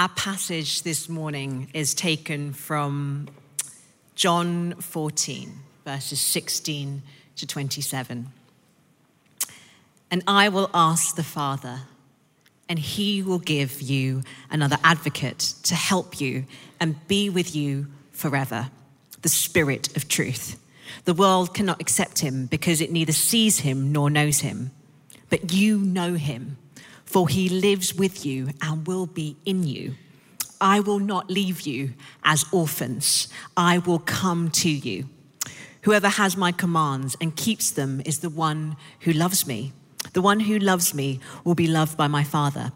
Our passage this morning is taken from John 14, verses 16 to 27. And I will ask the Father, and he will give you another advocate to help you and be with you forever the Spirit of truth. The world cannot accept him because it neither sees him nor knows him. But you know him for he lives with you and will be in you. I will not leave you as orphans, I will come to you. Whoever has my commands and keeps them is the one who loves me. The one who loves me will be loved by my Father,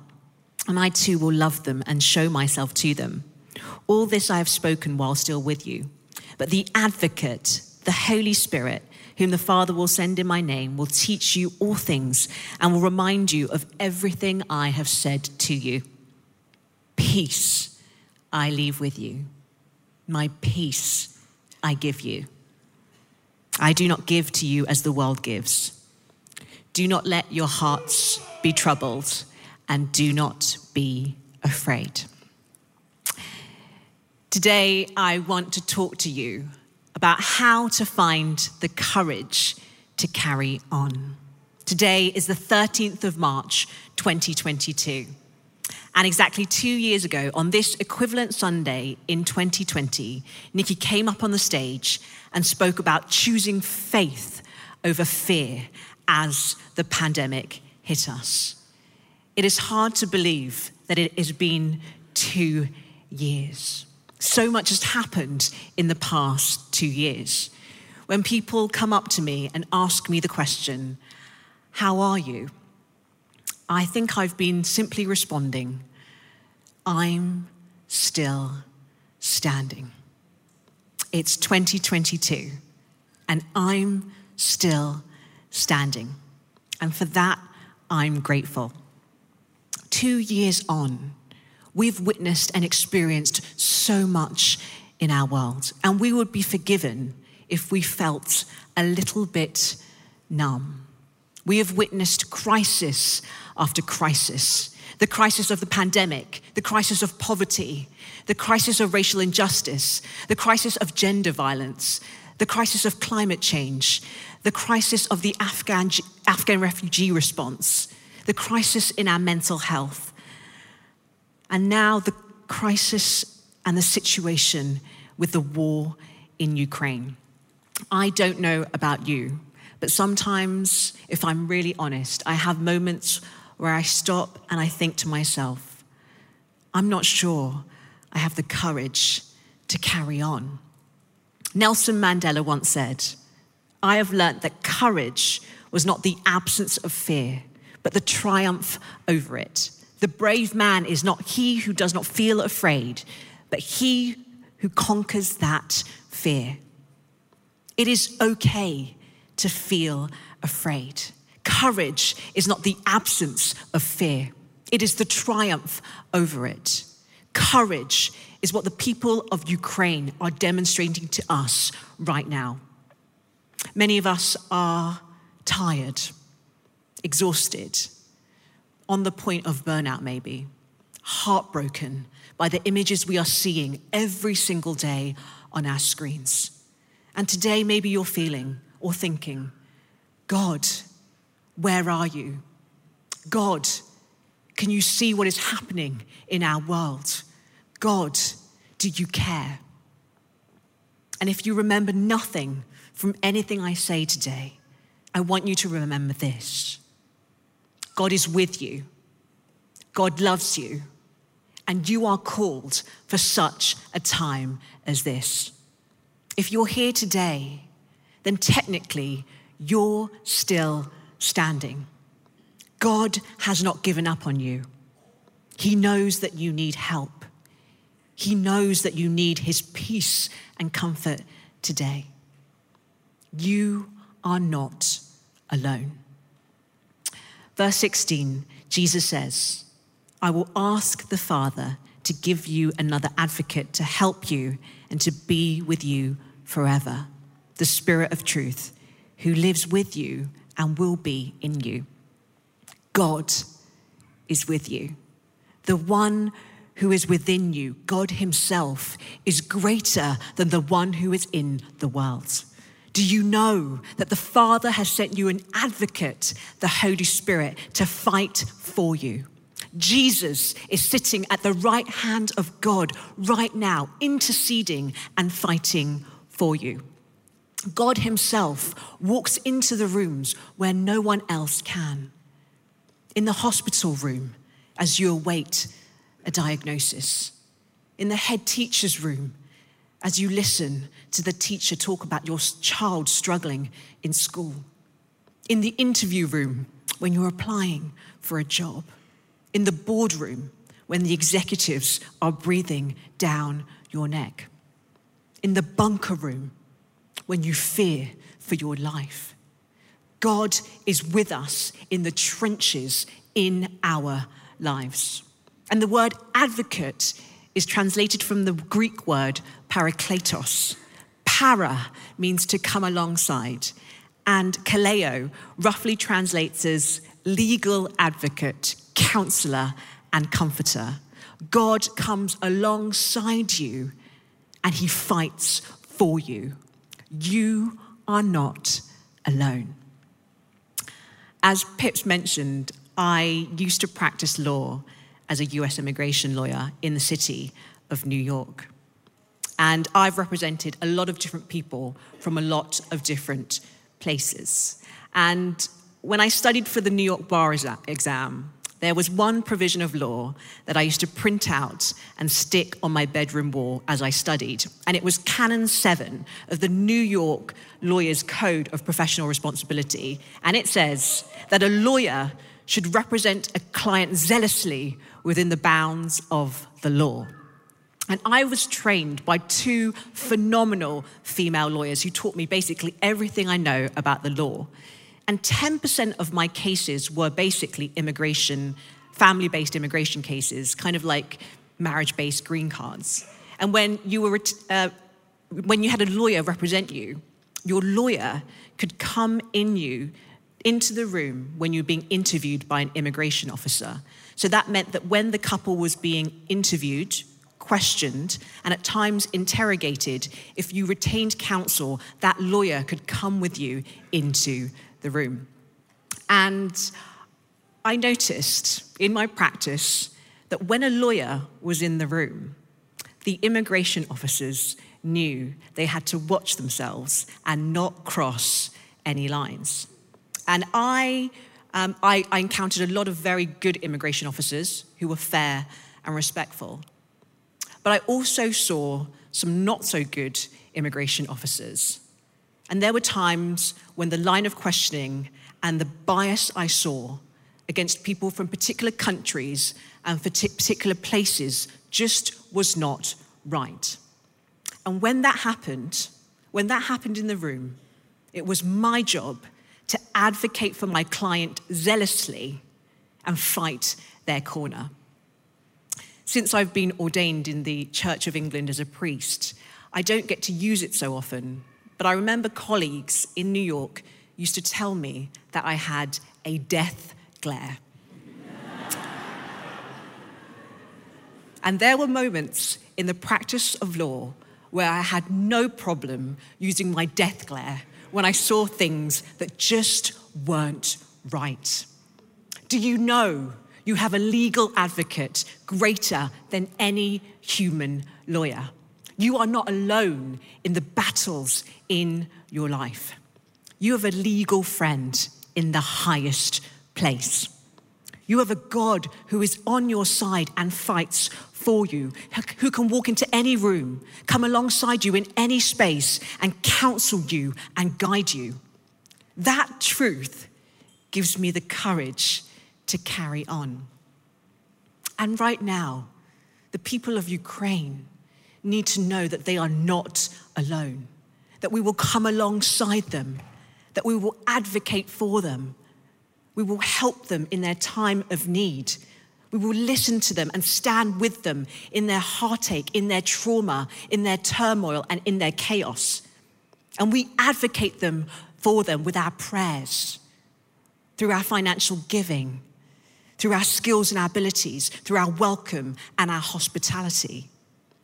and I too will love them and show myself to them. All this I have spoken while still with you. But the advocate, the Holy Spirit, whom the Father will send in my name, will teach you all things and will remind you of everything I have said to you. Peace I leave with you, my peace I give you. I do not give to you as the world gives. Do not let your hearts be troubled, and do not be afraid. Today, I want to talk to you about how to find the courage to carry on. Today is the 13th of March, 2022. And exactly two years ago, on this equivalent Sunday in 2020, Nicky came up on the stage and spoke about choosing faith over fear as the pandemic hit us. It is hard to believe that it has been two years. So much has happened in the past two years. When people come up to me and ask me the question, How are you? I think I've been simply responding, I'm still standing. It's 2022, and I'm still standing. And for that, I'm grateful. Two years on, We've witnessed and experienced so much in our world, and we would be forgiven if we felt a little bit numb. We have witnessed crisis after crisis the crisis of the pandemic, the crisis of poverty, the crisis of racial injustice, the crisis of gender violence, the crisis of climate change, the crisis of the Afghan, Afghan refugee response, the crisis in our mental health, and now the crisis and the situation with the war in Ukraine. I don't know about you, but sometimes, if I'm really honest, I have moments where I stop and I think to myself, I'm not sure I have the courage to carry on. Nelson Mandela once said, I have learnt that courage was not the absence of fear, but the triumph over it. The brave man is not he who does not feel afraid, but he who conquers that fear. It is okay to feel afraid. Courage is not the absence of fear, it is the triumph over it. Courage is what the people of Ukraine are demonstrating to us right now. Many of us are tired, exhausted, on the point of burnout, maybe, heartbroken by the images we are seeing every single day on our screens. And today, maybe you're feeling or thinking, God, where are you? God, can you see what is happening in our world? God, do you care? And if you remember nothing from anything I say today, I want you to remember this God is with you, God loves you, and you are called for such a time as this. If you're here today, then technically you're still standing. God has not given up on you. He knows that you need help. He knows that you need His peace and comfort today. You are not alone. Verse 16, Jesus says, I will ask the Father to give you another advocate to help you and to be with you forever, the Spirit of truth, who lives with you and will be in you. God is with you, the one who is within you, God Himself, is greater than the one who is in the world. Do you know that the Father has sent you an advocate, the Holy Spirit, to fight for you? Jesus is sitting at the right hand of God right now, interceding and fighting for you. God Himself walks into the rooms where no one else can. In the hospital room, as you await a diagnosis. In the head teacher's room, as you listen to the teacher talk about your child struggling in school. In the interview room, when you're applying for a job. In the boardroom, when the executives are breathing down your neck. In the bunker room, when you fear for your life. God is with us in the trenches in our lives. And the word advocate is translated from the Greek word parakletos. Para means to come alongside, and kaleo roughly translates as legal advocate, counselor, and comforter. God comes alongside you and he fights for you. You are not alone. As Pips mentioned, I used to practice law as a US immigration lawyer in the city of New York. And I've represented a lot of different people from a lot of different places. And when I studied for the New York bar exam, there was one provision of law that I used to print out and stick on my bedroom wall as I studied. And it was Canon 7 of the New York Lawyers Code of Professional Responsibility. And it says that a lawyer should represent a client zealously within the bounds of the law. And I was trained by two phenomenal female lawyers who taught me basically everything I know about the law. And 10% of my cases were basically immigration, family based immigration cases, kind of like marriage based green cards. And when you, were, uh, when you had a lawyer represent you, your lawyer could come in you into the room when you were being interviewed by an immigration officer so that meant that when the couple was being interviewed, questioned, and at times interrogated, if you retained counsel, that lawyer could come with you into the room. And I noticed in my practice that when a lawyer was in the room, the immigration officers knew they had to watch themselves and not cross any lines. And I um, I, I encountered a lot of very good immigration officers who were fair and respectful. But I also saw some not so good immigration officers. And there were times when the line of questioning and the bias I saw against people from particular countries and for particular places just was not right. And when that happened, when that happened in the room, it was my job to advocate for my client zealously and fight their corner. Since I've been ordained in the Church of England as a priest, I don't get to use it so often, but I remember colleagues in New York used to tell me that I had a death glare. and there were moments in the practice of law where I had no problem using my death glare when I saw things that just weren't right. Do you know you have a legal advocate greater than any human lawyer? You are not alone in the battles in your life. You have a legal friend in the highest place. You have a God who is on your side and fights for you, who can walk into any room, come alongside you in any space, and counsel you and guide you. That truth gives me the courage to carry on. And right now, the people of Ukraine need to know that they are not alone, that we will come alongside them, that we will advocate for them we will help them in their time of need. We will listen to them and stand with them in their heartache, in their trauma, in their turmoil, and in their chaos. And we advocate them for them with our prayers, through our financial giving, through our skills and our abilities, through our welcome and our hospitality.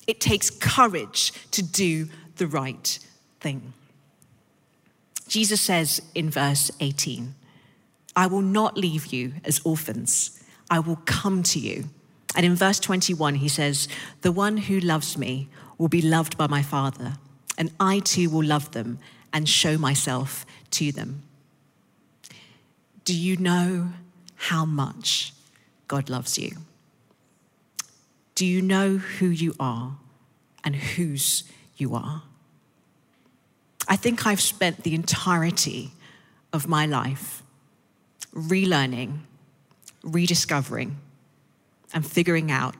It takes courage to do the right thing. Jesus says in verse 18, I will not leave you as orphans, I will come to you. And in verse 21, he says, The one who loves me will be loved by my Father, and I too will love them and show myself to them. Do you know how much God loves you? Do you know who you are and whose you are? I think I've spent the entirety of my life relearning, rediscovering, and figuring out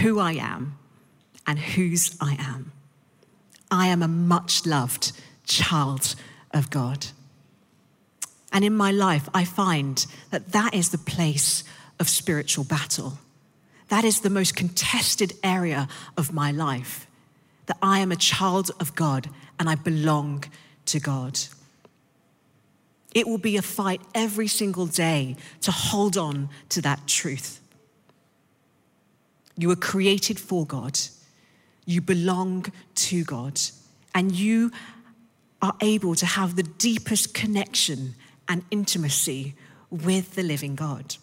who I am and whose I am. I am a much loved child of God. And in my life, I find that that is the place of spiritual battle. That is the most contested area of my life. That I am a child of God and I belong to God. It will be a fight every single day to hold on to that truth. You were created for God, you belong to God, and you are able to have the deepest connection and intimacy with the living God.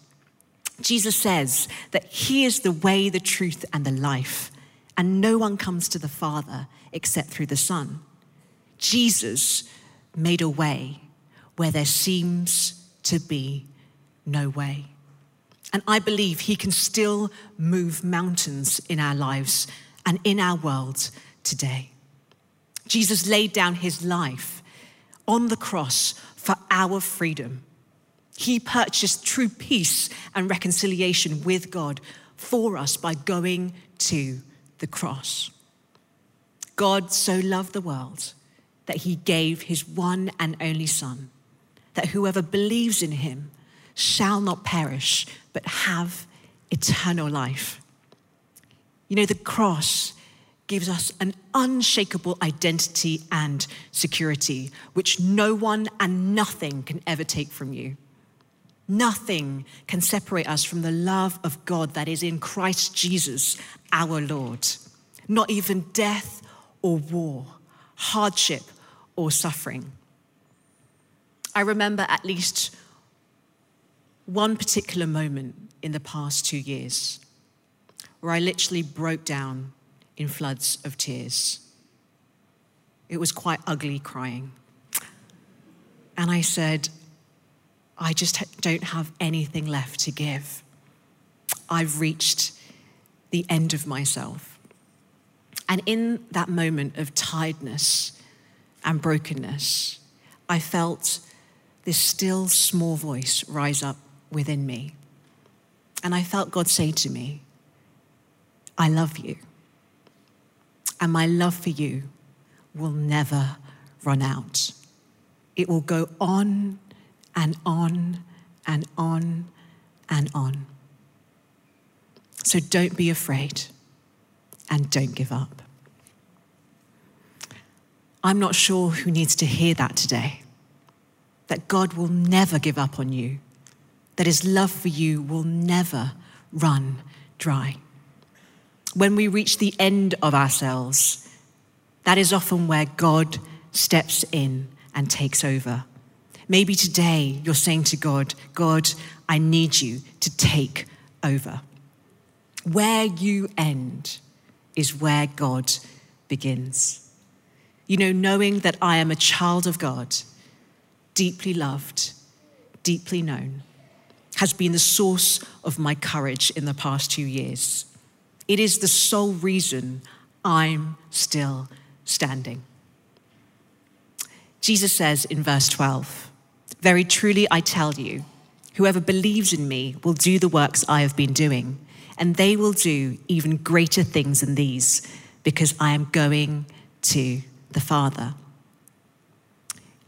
Jesus says that He is the way, the truth, and the life, and no one comes to the Father except through the Son. Jesus made a way where there seems to be no way. And I believe he can still move mountains in our lives and in our world today. Jesus laid down his life on the cross for our freedom. He purchased true peace and reconciliation with God for us by going to the cross. God so loved the world that he gave his one and only Son, that whoever believes in him shall not perish, but have eternal life. You know, the cross gives us an unshakable identity and security, which no one and nothing can ever take from you. Nothing can separate us from the love of God that is in Christ Jesus, our Lord. Not even death or war, hardship or suffering. I remember at least one particular moment in the past two years where I literally broke down in floods of tears. It was quite ugly crying. And I said, I just don't have anything left to give. I've reached the end of myself. And in that moment of tiredness and brokenness, I felt this still small voice rise up within me. And I felt God say to me, I love you. And my love for you will never run out. It will go on and on and on and on. So don't be afraid and don't give up. I'm not sure who needs to hear that today. That God will never give up on you, that his love for you will never run dry. When we reach the end of ourselves, that is often where God steps in and takes over. Maybe today you're saying to God, God, I need you to take over. Where you end is where God begins. You know, knowing that I am a child of God, deeply loved, deeply known, has been the source of my courage in the past two years. It is the sole reason I'm still standing. Jesus says in verse 12, Very truly I tell you, whoever believes in me will do the works I have been doing, and they will do even greater things than these, because I am going to the Father.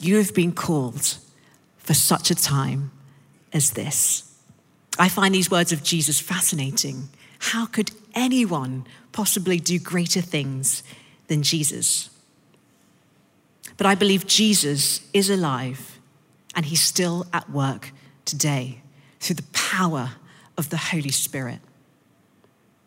You have been called for such a time as this. I find these words of Jesus fascinating. How could anyone possibly do greater things than Jesus? But I believe Jesus is alive and he's still at work today through the power of the Holy Spirit,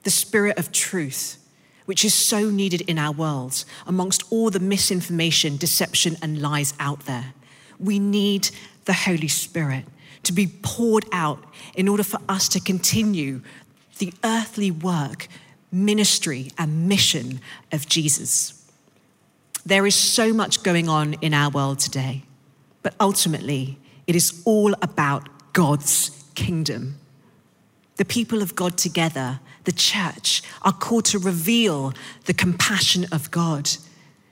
the Spirit of truth, which is so needed in our world amongst all the misinformation, deception, and lies out there. We need the Holy Spirit to be poured out in order for us to continue the earthly work, ministry, and mission of Jesus. There is so much going on in our world today, but ultimately, it is all about God's kingdom. The people of God together, the church, are called to reveal the compassion of God,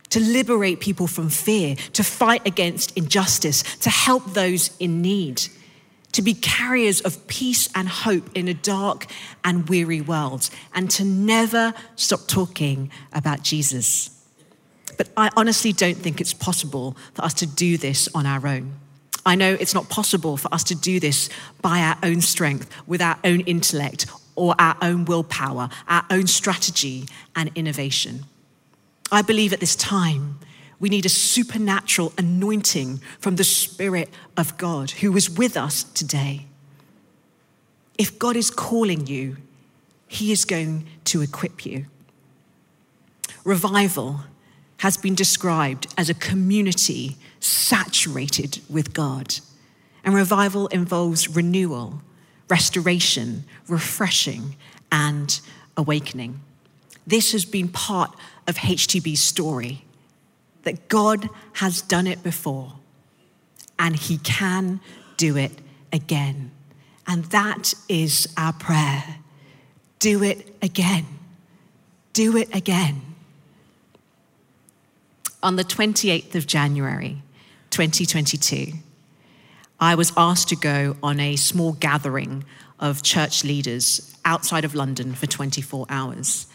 to liberate people from fear, to fight against injustice, to help those in need, to be carriers of peace and hope in a dark and weary world, and to never stop talking about Jesus. But I honestly don't think it's possible for us to do this on our own. I know it's not possible for us to do this by our own strength, with our own intellect, or our own willpower, our own strategy and innovation. I believe at this time we need a supernatural anointing from the Spirit of God who is with us today. If God is calling you, He is going to equip you. Revival has been described as a community saturated with God. And revival involves renewal, restoration, refreshing, and awakening. This has been part of HTB's story that God has done it before and He can do it again. And that is our prayer. Do it again. Do it again on the 28th of January, 2022, I was asked to go on a small gathering of church leaders outside of London for 24 hours.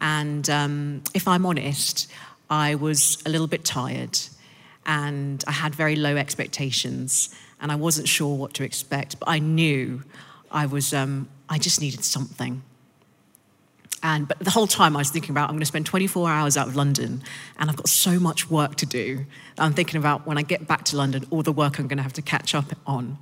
And um, if I'm honest, I was a little bit tired and I had very low expectations and I wasn't sure what to expect, but I knew I was, um, I just needed something. And but the whole time I was thinking about I'm going to spend 24 hours out of London and I've got so much work to do. I'm thinking about when I get back to London, all the work I'm going to have to catch up on.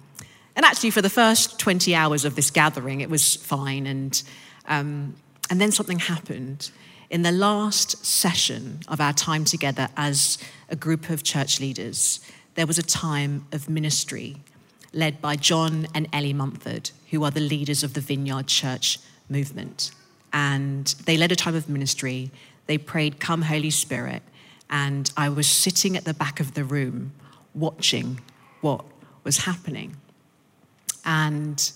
And actually, for the first 20 hours of this gathering, it was fine. And, um, and then something happened. In the last session of our time together as a group of church leaders, there was a time of ministry led by John and Ellie Mumford, who are the leaders of the Vineyard Church movement and they led a time of ministry. They prayed, Come, Holy Spirit. And I was sitting at the back of the room watching what was happening. And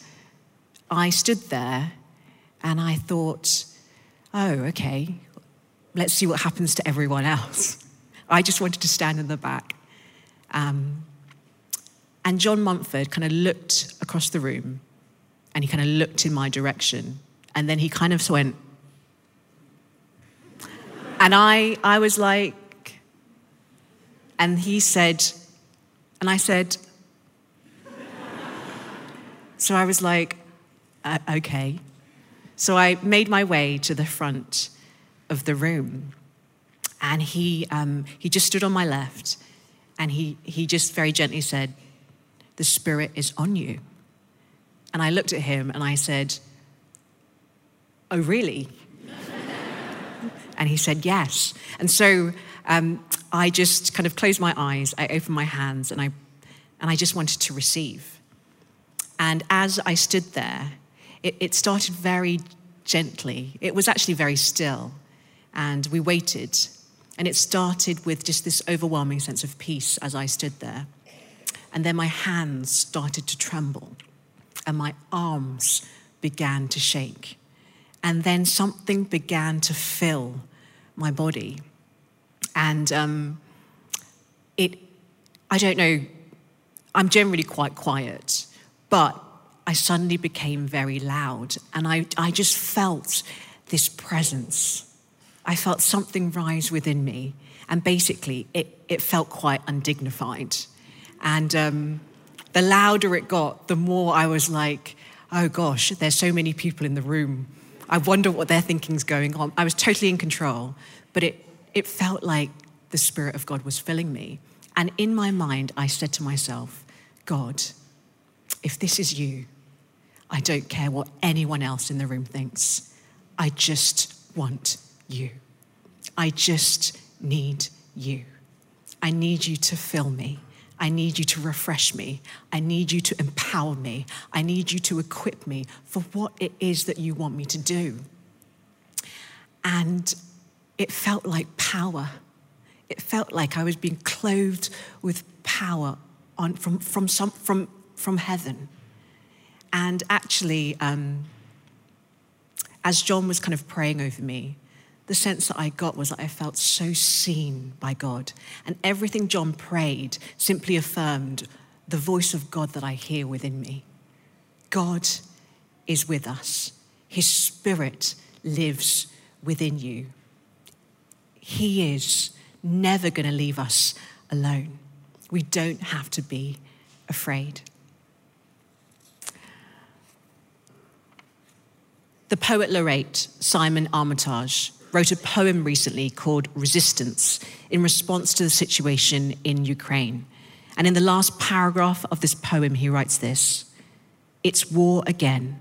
I stood there and I thought, oh, okay, let's see what happens to everyone else. I just wanted to stand in the back. Um, and John Mumford kind of looked across the room and he kind of looked in my direction and then he kind of went, and I, I was like, and he said, and I said, so I was like, uh, okay. So I made my way to the front of the room, and he, um, he just stood on my left, and he, he just very gently said, The Spirit is on you. And I looked at him and I said, Oh, really? and he said, Yes. And so um, I just kind of closed my eyes, I opened my hands, and I, and I just wanted to receive. And as I stood there, it, it started very gently. It was actually very still. And we waited. And it started with just this overwhelming sense of peace as I stood there. And then my hands started to tremble, and my arms began to shake. And then something began to fill my body. And um, it, I don't know, I'm generally quite quiet, but I suddenly became very loud. And I, I just felt this presence. I felt something rise within me. And basically, it, it felt quite undignified. And um, the louder it got, the more I was like, oh gosh, there's so many people in the room I wonder what their thinking's going on. I was totally in control, but it, it felt like the Spirit of God was filling me. And in my mind, I said to myself, God, if this is you, I don't care what anyone else in the room thinks. I just want you. I just need you. I need you to fill me. I need you to refresh me. I need you to empower me. I need you to equip me for what it is that you want me to do. And it felt like power. It felt like I was being clothed with power on, from, from, some, from, from heaven. And actually, um, as John was kind of praying over me, the sense that I got was that I felt so seen by God. And everything John prayed simply affirmed the voice of God that I hear within me. God is with us, His Spirit lives within you. He is never going to leave us alone. We don't have to be afraid. The poet laureate Simon Armitage wrote a poem recently called Resistance in response to the situation in Ukraine. And in the last paragraph of this poem, he writes this It's war again.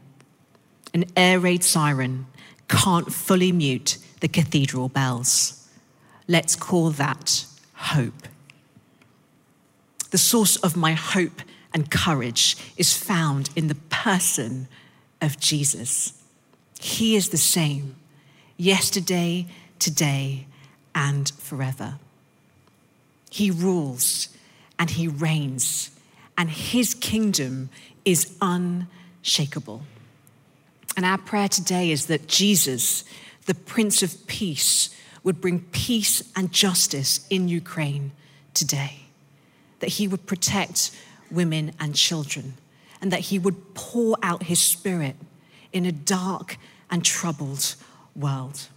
An air raid siren can't fully mute the cathedral bells. Let's call that hope. The source of my hope and courage is found in the person of Jesus. He is the same yesterday, today, and forever. He rules and he reigns, and his kingdom is unshakable. And our prayer today is that Jesus, the Prince of Peace, would bring peace and justice in Ukraine today, that he would protect women and children, and that he would pour out his spirit in a dark and troubled world.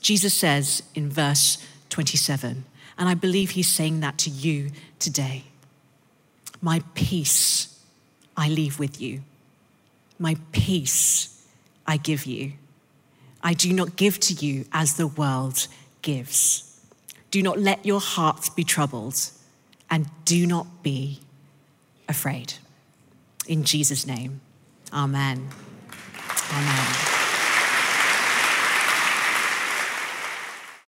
Jesus says in verse 27, and I believe he's saying that to you today My peace I leave with you, my peace I give you. I do not give to you as the world gives. Do not let your hearts be troubled, and do not be afraid. In Jesus' name, amen. Amen.